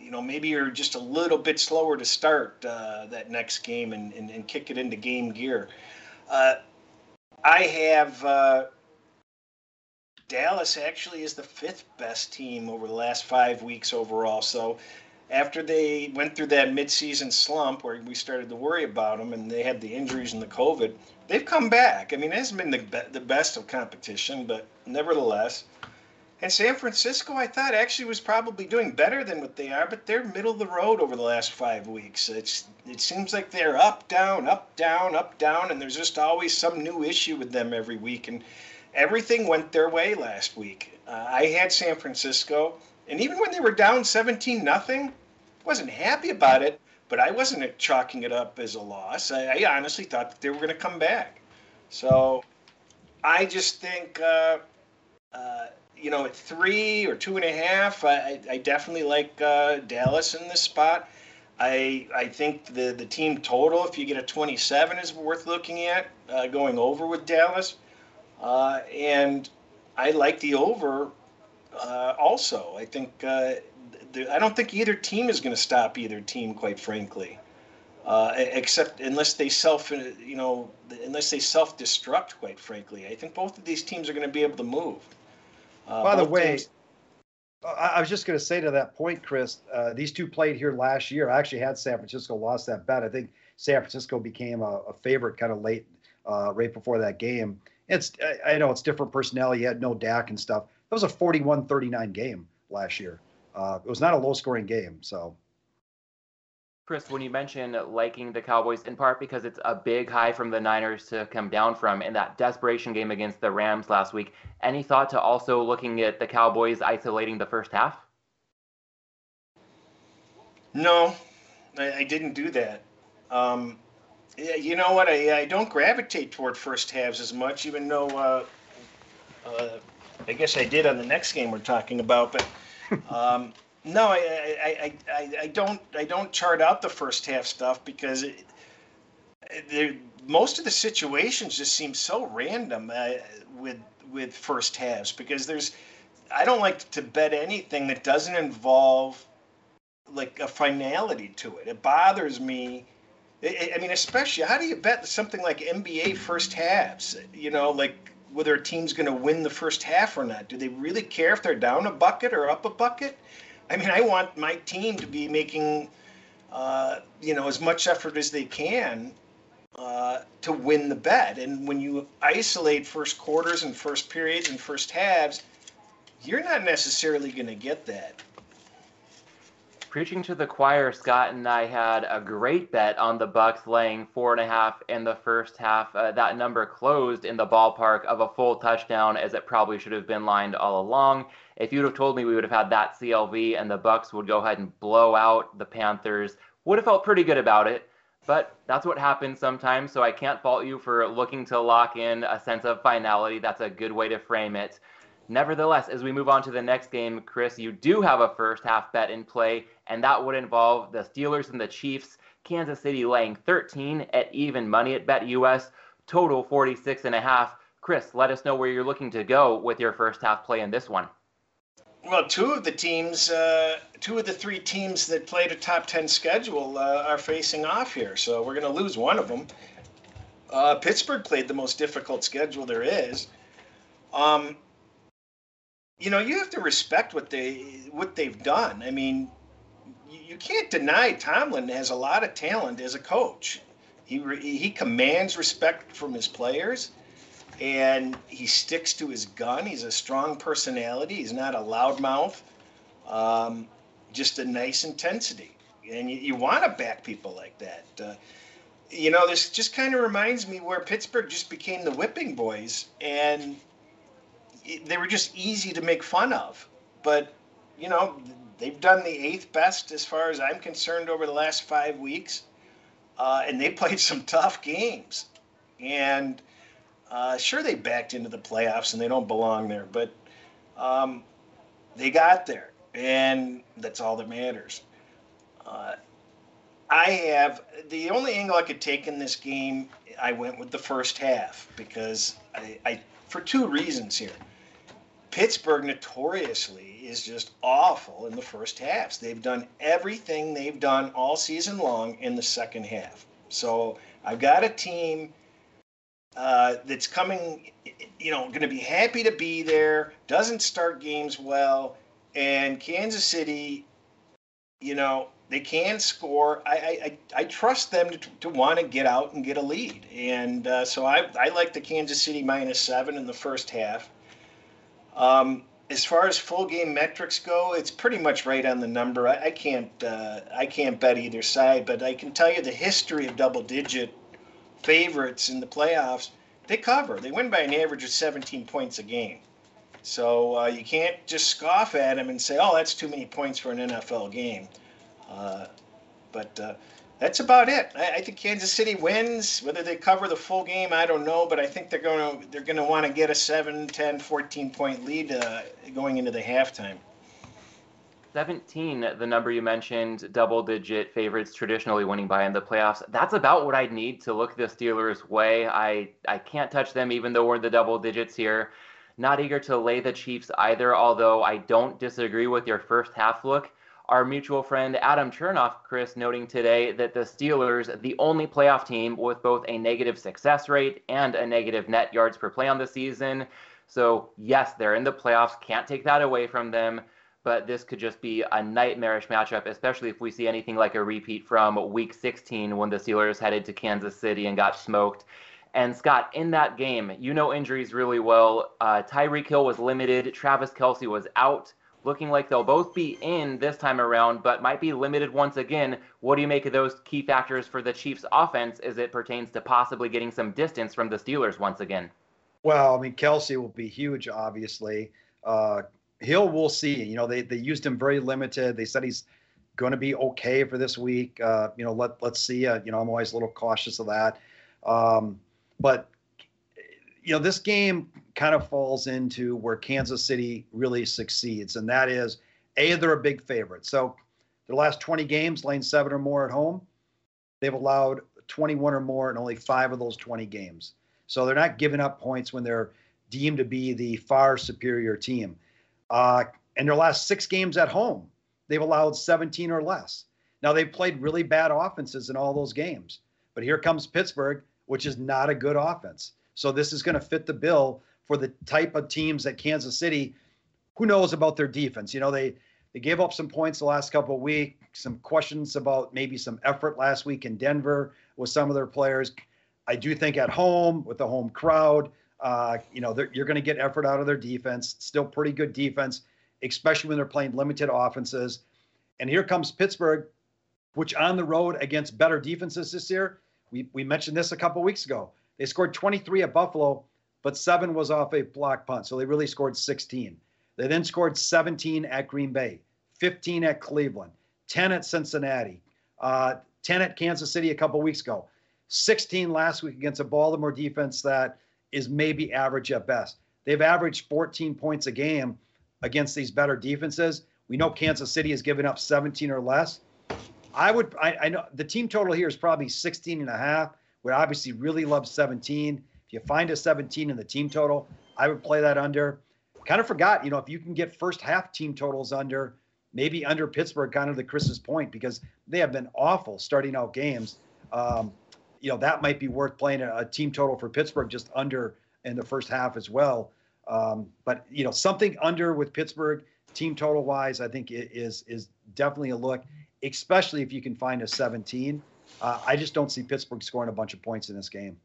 you know maybe you're just a little bit slower to start uh, that next game and, and, and, kick it into game gear. Uh, I have uh, Dallas actually is the fifth best team over the last five weeks overall. So after they went through that midseason slump where we started to worry about them and they had the injuries and the COVID, they've come back. I mean, it hasn't been the, be- the best of competition, but nevertheless. And San Francisco, I thought actually was probably doing better than what they are, but they're middle of the road over the last five weeks. It's it seems like they're up, down, up, down, up, down, and there's just always some new issue with them every week. And everything went their way last week. Uh, I had San Francisco, and even when they were down 17 nothing, wasn't happy about it, but I wasn't chalking it up as a loss. I, I honestly thought that they were going to come back. So I just think, uh, uh, you know, at three or two and a half, I, I definitely like uh, Dallas in this spot. I I think the the team total, if you get a 27, is worth looking at uh, going over with Dallas. Uh, and I like the over uh, also. I think uh, the, I don't think either team is going to stop either team, quite frankly. Uh, except unless they self, you know, unless they self-destruct, quite frankly. I think both of these teams are going to be able to move. Uh, By the way, teams... I was just going to say to that point, Chris. Uh, these two played here last year. I actually had San Francisco lost that bet. I think San Francisco became a, a favorite kind of late, right before that game it's I know it's different personnel. You had no Dak and stuff. That was a 41-39 game last year. Uh, it was not a low-scoring game. So, Chris, when you mention liking the Cowboys, in part because it's a big high from the Niners to come down from in that desperation game against the Rams last week, any thought to also looking at the Cowboys isolating the first half? No, I, I didn't do that. Um, Yeah, you know what? I, I don't gravitate toward first halves as much, even though uh, uh, I guess I did on the next game we're talking about. But <laughs> um, no, I, I, I, I, don't I don't chart out the first half stuff because it, it, most of the situations just seem so random uh, with with first halves because there's I don't like to bet anything that doesn't involve like a finality to it. It bothers me I mean, especially how do you bet something like NBA first halves? You know, like whether a team's going to win the first half or not. Do they really care if they're down a bucket or up a bucket? I mean, I want my team to be making, uh, you know, as much effort as they can uh, to win the bet. And when you isolate first quarters and first periods and first halves, you're not necessarily going to get that preaching to the choir, Scott and I had a great bet on the Bucks laying four and a half in the first half. Uh, that number closed in the ballpark of a full touchdown, as it probably should have been lined all along. If you'd have told me we would have had that CLV and the Bucks would go ahead and blow out the Panthers, would have felt pretty good about it. But that's what happens sometimes, so I can't fault you for looking to lock in a sense of finality. That's a good way to frame it. Nevertheless, as we move on to the next game, Chris, you do have a first half bet in play, and that would involve the Steelers and the Chiefs. Kansas City laying 13 at even money at BetUS, total 46 and a half. Chris, let us know where you're looking to go with your first half play in this one. Well, two of the teams, uh, two of the three teams that played a top 10 schedule uh, are facing off here. So we're going to lose one of them. Uh, Pittsburgh played the most difficult schedule there is. Um, you know, you have to respect what they what they've done. I mean, you can't deny Tomlin has a lot of talent as a coach. He he commands respect from his players, and he sticks to his gun. He's a strong personality. He's not a loudmouth. Um, just a nice intensity, and you, you want to back people like that. Uh, you know, this just kind of reminds me where Pittsburgh just became the whipping boys, and they were just easy to make fun of. But you know, they've done the eighth best as far as I'm concerned over the last five weeks, uh, and they <laughs> played some tough games. And uh, sure, they backed into the playoffs and they don't belong there, but um, they got there, and that's all that matters. Uh, I have the only angle I could take in this game. I went with the first half because I, I for two reasons here. Pittsburgh notoriously is just awful in the first halves. They've done everything they've done all season long in the second half. So I've got a team uh, that's coming, you know, going to be happy to be there, doesn't start games well, and Kansas City, you know, they can score. I, I, I trust them to, want to get out and get a lead. And uh, so I, I like the Kansas City minus seven in the first half. Um, as far as full game metrics go, it's pretty much right on the number. I, I can't uh, I can't bet either side, but I can tell you the history of double digit favorites in the playoffs. They cover. They win by an average of 17 points a game. So uh, you can't just scoff at them and say, "Oh, that's too many points for an NFL game." Uh, but uh, that's about it. I, I, think Kansas City wins. Whether they cover the full game, I don't know, but I think they're going to they're going to want to get a 7, 10, 14 point lead uh, going into the halftime. 17, the number you mentioned, double digit favorites traditionally winning by in the playoffs. That's about what I'd need to look the Steelers' way. I, I can't touch them even though we're in the double digits here. Not eager to lay the Chiefs either, although I don't disagree with your first half look our mutual friend Adam Chernoff, Chris, noting today that the Steelers, the only playoff team with both a negative success rate and a negative net yards per play on the season. So, yes, they're in the playoffs. Can't take that away from them. But this could just be a nightmarish matchup, especially if we see anything like a repeat from week 16 when the Steelers headed to Kansas City and got smoked. And Scott, in that game, you know injuries really well. Uh, Tyreek Hill was limited. Travis Kelce was out looking like they'll both be in this time around, but might be limited once again. What do you make of those key factors for the Chiefs' offense as it pertains to possibly getting some distance from the Steelers once again? Well, I mean, Kelce will be huge, obviously. Uh, Hill, we'll see. You know, they, they used him very limited. They said he's going to be okay for this week. Uh, you know, let let's see. Uh, you know, I'm always a little cautious of that. Um, but you know, this game kind of falls into where Kansas City really succeeds, and that is a they're a big favorite. So their last 20 games, lane seven or more at home, they've allowed 21 or more in only five of those 20 games. So they're not giving up points when they're deemed to be the far superior team. Uh, in their last six games at home, they've allowed 17 or less. Now they've played really bad offenses in all those games, but here comes Pittsburgh, which is not a good offense. So this is going to fit the bill for the type of teams that Kansas City. Who knows about their defense? You know they they gave up some points the last couple of weeks. Some questions about maybe some effort last week in Denver with some of their players. I do think at home with the home crowd, uh, you know, you're going to get effort out of their defense. Still pretty good defense, especially when they're playing limited offenses. And here comes Pittsburgh, which on the road against better defenses this year. We, we mentioned this a couple weeks ago. They scored 23 at Buffalo, but seven was off a block punt. So they really scored 16. They then scored 17 at Green Bay, 15 at Cleveland, 10 at Cincinnati, uh, 10 at Kansas City a couple weeks ago, 16 last week against a Baltimore defense that is maybe average at best. They've averaged 14 points a game against these better defenses. We know Kansas City has given up 17 or less. I would, I, I know the team total here is probably 16 and a half. Would obviously really love 17. If you find a 17 in the team total, I would play that under. Kind of forgot, you know, if you can get first half team totals under, maybe under Pittsburgh, kind of the Chris's point, because they have been awful starting out games. Um, you know that might be worth playing a, a, team total for Pittsburgh just under in the first half as well. Um, but you know something under with Pittsburgh team total wise, I think is is definitely a look, especially if you can find a 17. Uh, I just don't see Pittsburgh scoring a bunch of points in this game.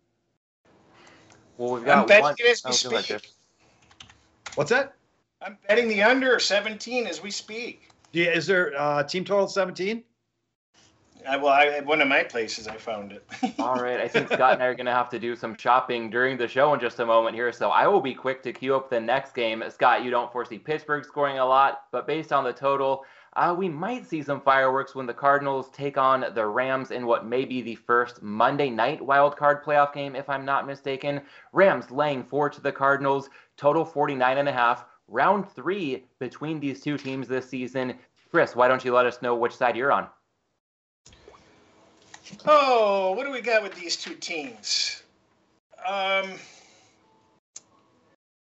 Well, we've got I'm one. betting as we speak. What's that? I'm betting the under 17 as we speak. Yeah, is there uh, team total 17? I, well, I, at one of my places, I found it. <laughs> All right. I think Scott and I are going to have to do some shopping during the show in just a moment here. So I will be quick to queue up the next game. Scott, you don't foresee Pittsburgh scoring a lot, but based on the total, uh, we might see some fireworks when the Cardinals take on the Rams in what may be the first Monday night wild card playoff game, if I'm not mistaken. Rams laying four to the Cardinals, total 49 and a half. Round three between these two teams this season. Chris, why don't you let us know which side you're on? Oh, what do we got with these two teams? Um,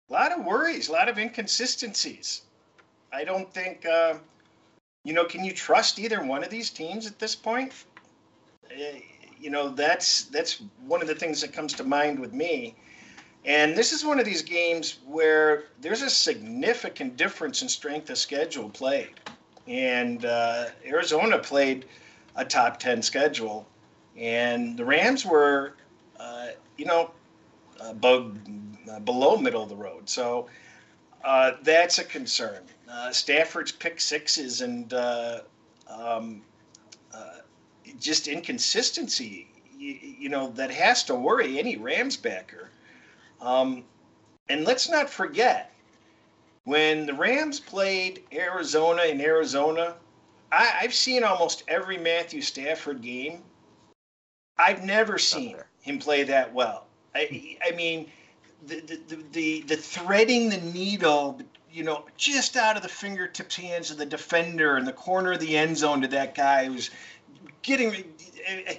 a lot of worries, a lot of inconsistencies. I don't think, uh, you know, can you trust either one of these teams at this point? Uh, you know, that's that's one of the things that comes to mind with me. And this is one of these games where there's a significant difference in strength of schedule played. And uh, Arizona played a top 10 schedule. And the Rams were, uh, you know, uh, below middle of the road. So uh, that's a concern. Uh, Stafford's pick sixes and uh, um, uh, just inconsistency, you, you, know, that has to worry any Rams backer. Um, and let's not forget, when the Rams played Arizona in Arizona, I, have seen almost every Matthew Stafford game. I've never seen him play that well. I, I mean, the, the, the, the threading the needle, you know, just out of the fingertips hands of the defender in the corner of the end zone to that guy who's getting eh, eh,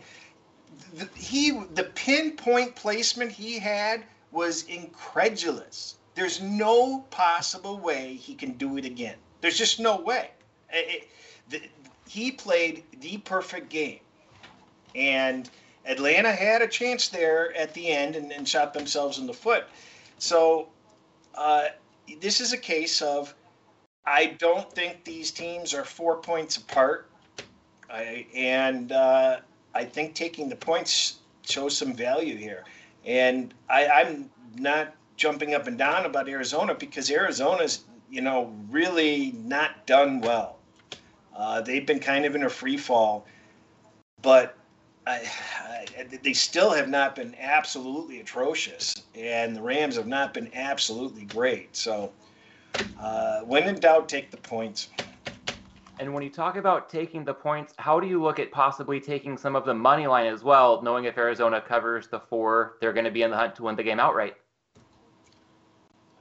the, he the pinpoint placement he had was incredulous. There's no possible way he can do it again. There's just no way. It, the, he played the perfect game. And Atlanta had a chance there at the end and, and shot themselves in the foot. So uh, this is a case of I don't think these teams are four points apart. I, and uh, I think taking the points shows some value here. And I, I'm not jumping up and down about Arizona because Arizona's, you know, really not done well. Uh, they've been kind of in a free fall, but I, I, they still have not been absolutely atrocious, and the Rams have not been absolutely great. So, uh, when in doubt, take the points. And when you talk about taking the points, how do you look at possibly taking some of the money line as well, knowing if Arizona covers the four, they're going to be in the hunt to win the game outright?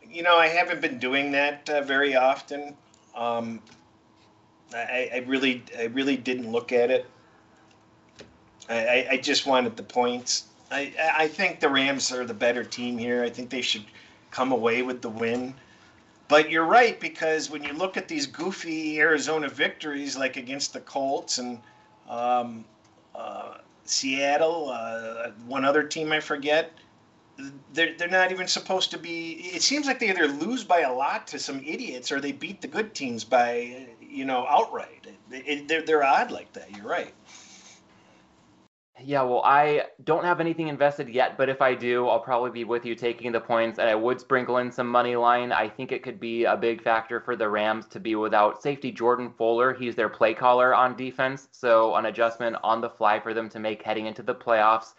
You know, I haven't been doing that uh, very often. Um, I, I, really, I really didn't look at it. I, I just wanted the points. I, I think the Rams are the better team here. I think they should come away with the win. But you're right because when you look at these goofy Arizona victories, like against the Colts and um, uh, Seattle, uh, one other team I forget, they're they're not even supposed to be. It seems like they either lose by a lot to some idiots or they beat the good teams by you know outright. It, they're they're odd like that. You're right. Yeah, well, I don't have anything invested yet, but if I do, I'll probably be with you taking the points, and I would sprinkle in some money line. I think it could be a big factor for the Rams to be without safety Jordan Fuller. He's their play caller on defense, so an adjustment on the fly for them to make heading into the playoffs.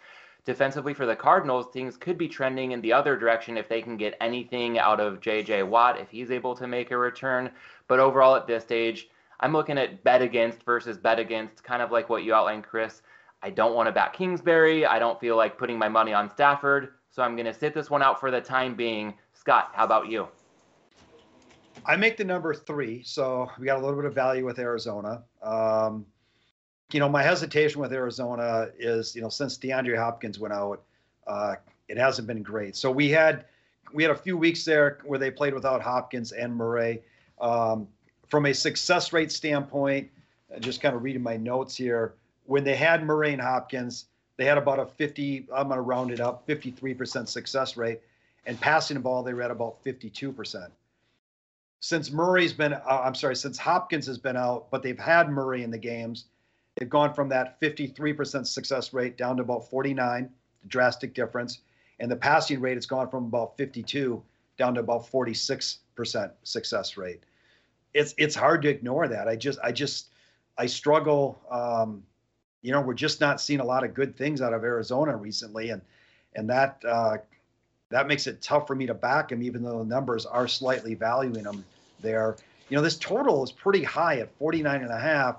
Defensively for the Cardinals, things could be trending in the other direction if they can get anything out of J.J. Watt, if he's able to make a return. But overall, at this stage, I'm looking at bet against versus bet against, kind of like what you outlined, Chris. I don't want to back Kingsbury. I don't feel like putting my money on Stafford. So I'm going to sit this one out for the time being. Scott, how about you? I make the number three. So we got a little bit of value with Arizona. Um, you know, my hesitation with Arizona is, you know, since DeAndre Hopkins went out, uh, it hasn't been great. So we had we had a few weeks there where they played without Hopkins and Murray. Um, from a success rate standpoint, just kind of reading my notes here, when they had and Hopkins, they had about a 50, I'm going to round it up, 53% success rate. And passing the ball, they were at about 52%. Since Murray's been, uh, I'm sorry, since Hopkins has been out, but they've had Murray in the games, they've gone from that 53% success rate down to about 49, drastic difference. And the passing rate has gone from about 52 down to about 46% success rate. It's it's hard to ignore that. I just I just I struggle um, you know, we're just not seeing a lot of good things out of Arizona recently, and and that uh, that makes it tough for me to back him, even though the numbers are slightly valuing him there. You know, this total is pretty high at 49 and a half.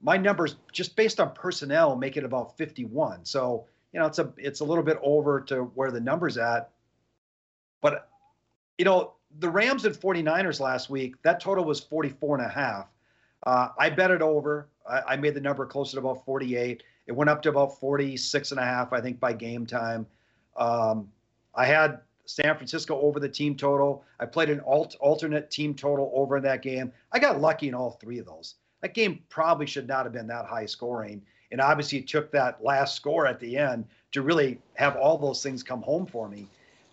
My numbers, just based on personnel, make it about 51. So, you know, it's a it's a little bit over to where the numbers at. But, you know, the Rams and 49ers last week, that total was 44 and a half. Uh, I bet it over. I, I, made the number closer to about 48. It went up to about 46 and a half, I think, by game time. Um, I had San Francisco over the team total. I played an alt, alternate team total over in that game. I got lucky in all three of those. That game probably should not have been that high scoring. And obviously, it took that last score at the end to really have all those things come home for me.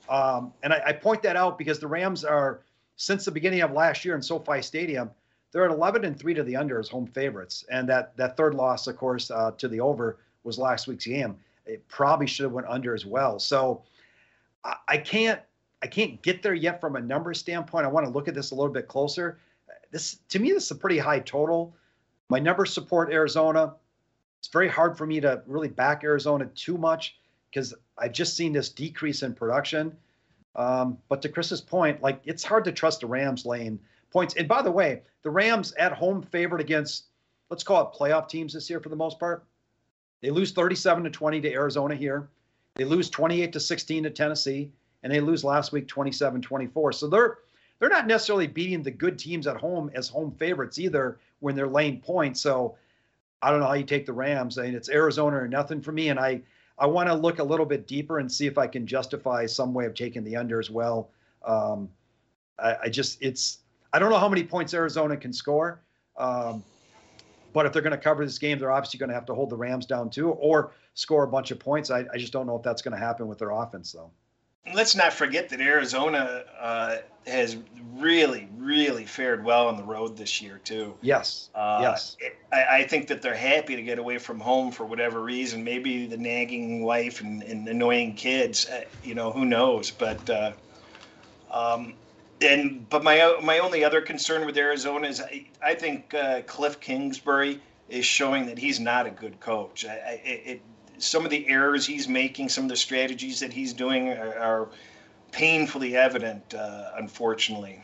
Um, and I, I point that out because the Rams are, since the beginning of last year in SoFi Stadium, they're at 11 and three to the under as home favorites, and that that third loss, of course, uh, to the over was last week's game. It probably should have went under as well. So I, I can't I can't get there yet from a number standpoint. I want to look at this a little bit closer. This to me, this is a pretty high total. My numbers support Arizona. It's very hard for me to really back Arizona too much because I've just seen this decrease in production. Um, but to Chris's point, like it's hard to trust the Rams lane points. And by the way, the Rams at home favored against, let's call it playoff teams this year for the most part. They lose 37 to 20 to Arizona here. They lose 28 to 16 to Tennessee, and they lose last week 27 24. So they're they're not necessarily beating the good teams at home as home favorites either when they're laying points. So I don't know how you take the Rams. I mean, it's Arizona or nothing for me, and I I want to look a little bit deeper and see if I can justify some way of taking the under as well. Um, I, I just it's I don't know how many points Arizona can score. Um, but if they're going to cover this game, they're obviously going to have to hold the Rams down too, or score a bunch of points. I, I just don't know if that's going to happen with their offense, though. Let's not forget that Arizona uh, has really, really fared well on the road this year too. Yes. Uh, yes. I, I, think that they're happy to get away from home for whatever reason. Maybe the nagging wife and, and annoying kids. Uh, you know, who knows? But uh, um, and but my my only other concern with Arizona is I, I think uh, Kliff Kingsbury is showing that he's not a good coach. I, I, it, some of the errors he's making, some of the strategies that he's doing are, are painfully evident, uh, unfortunately.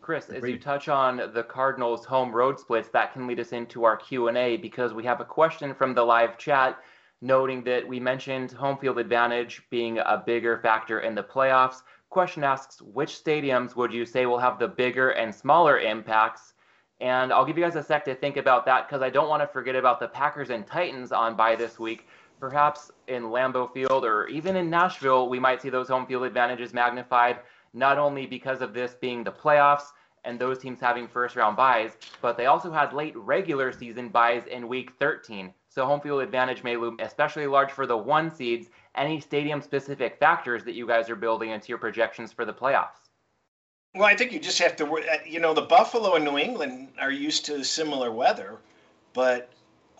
Chris, as you touch on the Cardinals' home road splits, that can lead us into our Q&A because we have a question from the live chat noting that we mentioned home field advantage being a bigger factor in the playoffs. Question asks, which stadiums would you say will have the bigger and smaller impacts? And I'll give you guys a sec to think about that because I don't want to forget about the Packers and Titans on bye this week. Perhaps in Lambeau Field or even in Nashville, we might see those home field advantages magnified, not only because of this being the playoffs and those teams having first round byes, but they also had late regular season byes in week 13. So home field advantage may loom especially large for the one seeds. Any stadium specific factors that you guys are building into your projections for the playoffs? Well, I think you just have to, uh, you know, the Buffalo and New England are used to similar weather, but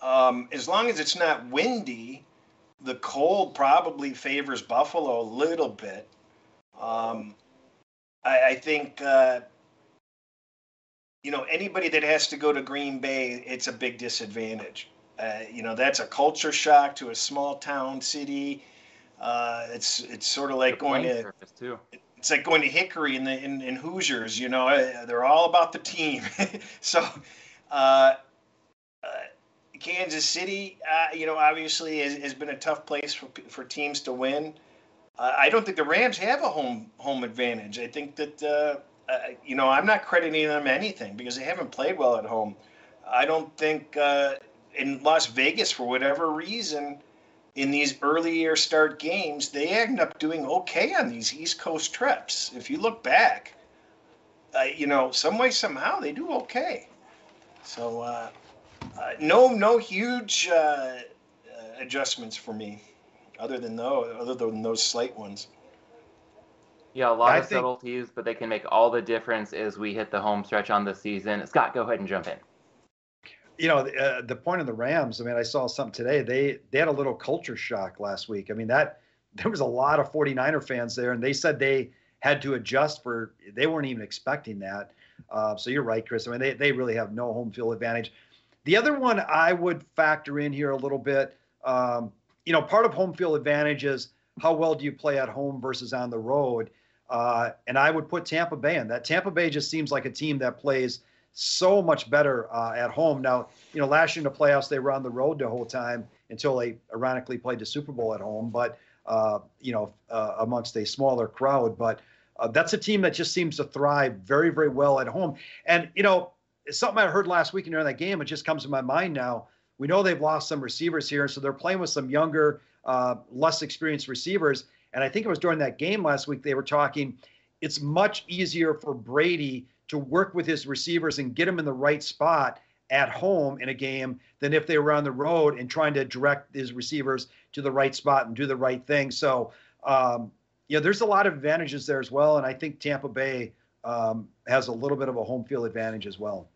um, as long as it's not windy, the cold probably favors Buffalo a little bit. Um, I, I, think, uh, you know, anybody that has to go to Green Bay, it's a big disadvantage. Uh, you know, that's a culture shock to a small town city. Uh, it's it's sort of like going to it's like going to Hickory in the in, in Hoosiers. You know, uh, they're all about the team. <laughs> so, uh, uh, Kansas City, uh, you know, obviously has, has, been a tough place for for teams to win. I don't think the Rams have a home home advantage. I think that you know I'm not crediting them anything because they haven't played well at home. I don't think in Las Vegas for whatever reason in these earlier start games, they end up doing okay on these East Coast trips. If you look back, uh, you know, some way somehow they do okay. So uh, uh, no, no huge uh, uh, adjustments for me, other than those, other than those slight ones. Yeah, a lot I of think... subtleties, but they can make all the difference as we hit the home stretch on the season. Scott, go ahead and jump in you know, uh, the point of the Rams. I mean, I saw something today. They they had a little culture shock last week. I mean, that there was a lot of 49er fans there, and they said they had to adjust for. They weren't even expecting that. Uh, so you're right, Chris. I mean, they they really have no home field advantage. The other one I would factor in here a little bit. Um, you know, part of home field advantage is how well do you play at home versus on the road. Uh, and I would put Tampa Bay in that. Tampa Bay just seems like a team that plays so much better uh, at home. Now, you know, last year in the playoffs, they were on the road the whole time until they ironically played the Super Bowl at home, but, uh, you know, uh, amongst a smaller crowd. But uh, that's a team that just seems to thrive very, very well at home. And, you know, something I heard last week during that game, it just comes to my mind now. We know they've lost some receivers here, so they're playing with some younger, uh, less experienced receivers. And I think it was during that game last week they were talking. It's much easier for Brady to work with his receivers and get them in the right spot at home in a game than if they were on the road and trying to direct his receivers to the right spot and do the right thing. So, um, yeah, there's a lot of advantages there as well, and I think Tampa Bay um, has a little bit of a home field advantage as well.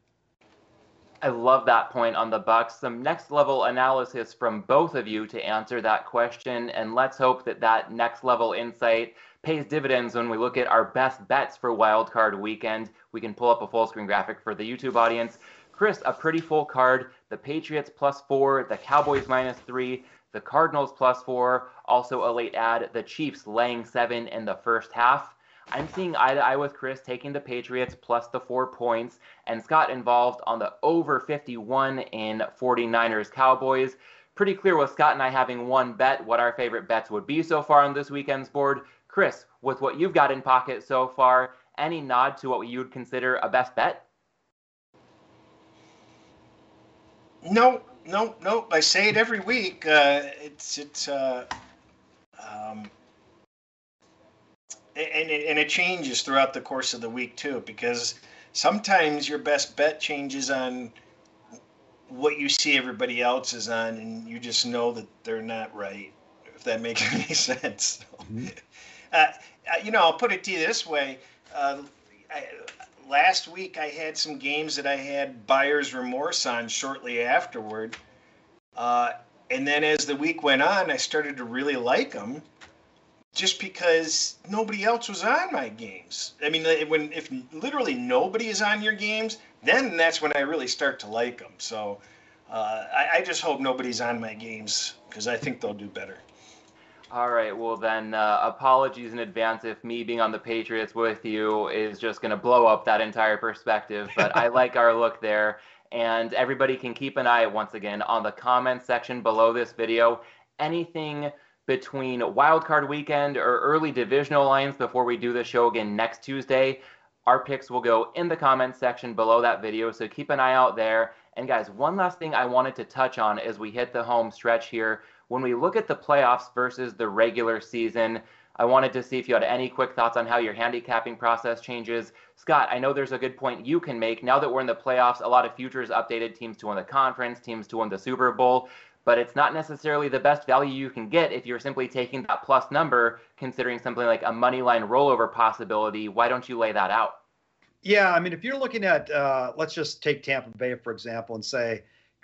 I love that point on the Bucks. Some next level analysis from both of you to answer that question, and let's hope that that next level insight pays dividends when we look at our best bets for wildcard weekend. We can pull up a full screen graphic for the YouTube audience. Chris, a pretty full card. The Patriots plus four, the Cowboys minus three, the Cardinals plus four. Also a late ad, the Chiefs laying seven in the first half. I'm seeing eye to eye with Chris taking the Patriots plus the four points, and Scott involved on the over 51 in 49ers Cowboys. Pretty clear with Scott and I having one bet what our favorite bets would be so far on this weekend's board. Chris, with what you've got in pocket so far, any nod to what you would consider a best bet? No, no, no. I say it every week. Uh, it's it's uh, um, and it, and it changes throughout the course of the week too, because sometimes your best bet changes on what you see everybody else is on, and you just know that they're not right. If that makes <laughs> any sense. Mm-hmm. Uh, uh, you know, I'll put it to you this way. Uh, I, last week I had some games that I had buyer's remorse on shortly afterward. Uh, and then as the week went on, I started to really like them just because nobody else was on my games. I mean, when if literally nobody is on your games, then that's when I really start to like them. So uh, I, I just hope nobody's on my games because I think they'll do better. All right. Well, then, uh, apologies in advance if me being on the Patriots with you is just going to blow up that entire perspective. But I <laughs> like our look there. And everybody can keep an eye, once again, on the comments section below this video. Anything between wildcard weekend or early divisional lines before we do the show again next Tuesday, our picks will go in the comments section below that video. So keep an eye out there. And guys, one last thing I wanted to touch on as we hit the home stretch here when we look at the playoffs versus the regular season, I wanted to see if you had any quick thoughts on how your handicapping process changes. Scott, I know there's a good point you can make. Now that we're in the playoffs, a lot of futures updated teams to win the conference, teams to win the Super Bowl, but it's not necessarily the best value you can get if you're simply taking that plus number, considering something like a money line rollover possibility. Why don't you lay that out? Yeah, I mean, if you're looking at, uh, let's just take Tampa Bay, for example, and say,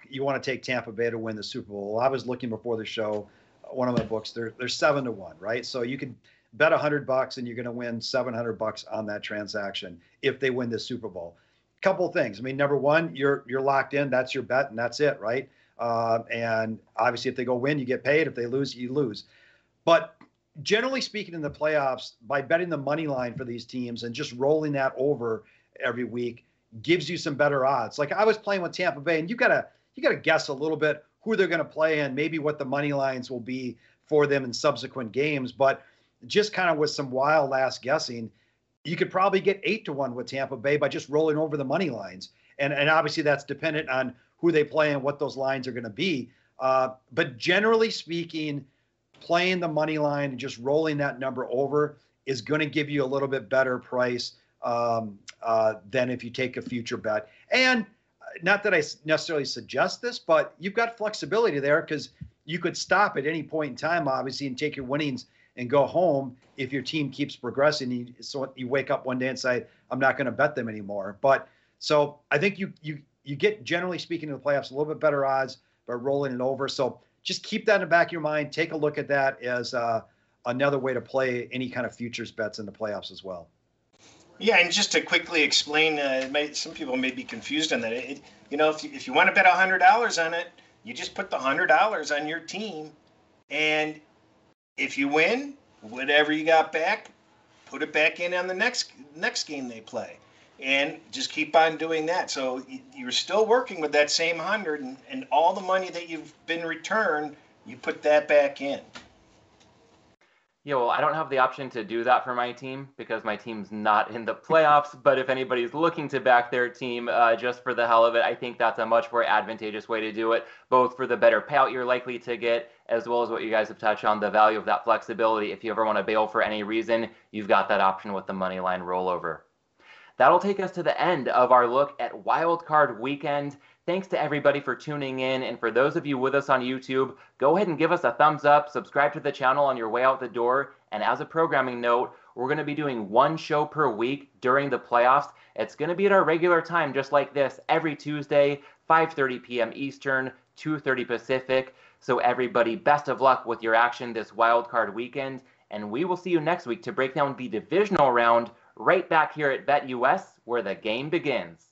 you want to take Tampa Bay to win the Super Bowl. I was looking before the show, one of my books, they're, they're seven to one, right? So you could bet a hundred bucks and you're going to win 700 bucks on that transaction if they win the Super Bowl. Couple things. I mean, number one, you're, you're locked in. That's your bet and that's it, right? Uh, and obviously if they go win, you get paid. If they lose, you lose. But generally speaking in the playoffs, by betting the money line for these teams and just rolling that over every week gives you some better odds. Like I was playing with Tampa Bay and you've got to, you got to guess a little bit who they're going to play and maybe what the money lines will be for them in subsequent games. But just kind of with some wild last guessing, you could probably get eight to one with Tampa Bay by just rolling over the money lines. And and obviously that's dependent on who they play and what those lines are going to be. Uh, but generally speaking, playing the money line and just rolling that number over is going to give you a little bit better price um, uh, than if you take a future bet. And not that I necessarily suggest this, but you've got flexibility there because you could stop at any point in time, obviously, and take your winnings and go home if your team keeps progressing. You, so you wake up one day and say, "I'm not going to bet them anymore." But so I think you you you get generally speaking in the playoffs a little bit better odds by rolling it over. So just keep that in the back of your mind. Take a look at that as uh, another way to play any kind of futures bets in the playoffs as well. Yeah, and just to quickly explain, uh, may, some people may be confused on that. It, you know, if you, if you want to bet hundred dollars on it, you just put the hundred dollars on your team, and if you win, whatever you got back, put it back in on the next next game they play, and just keep on doing that. So you're still working with that same hundred, and, and all the money that you've been returned, you put that back in. Yeah, well, I don't have the option to do that for my team because my team's not in the playoffs. But if anybody's looking to back their team uh, just for the hell of it, I think that's a much more advantageous way to do it, both for the better payout you're likely to get, as well as what you guys have touched on the value of that flexibility. If you ever want to bail for any reason, you've got that option with the money line rollover. That'll take us to the end of our look at wildcard weekend. Thanks to everybody for tuning in. And for those of you with us on YouTube, go ahead and give us a thumbs up, subscribe to the channel on your way out the door. And as a programming note, we're going to be doing one show per week during the playoffs. It's going to be at our regular time, just like this, every Tuesday, 5.30 p.m. Eastern, 2.30 Pacific. So everybody, best of luck with your action this wild card weekend. And we will see you next week to break down the divisional round right back here at BetUS, where the game begins.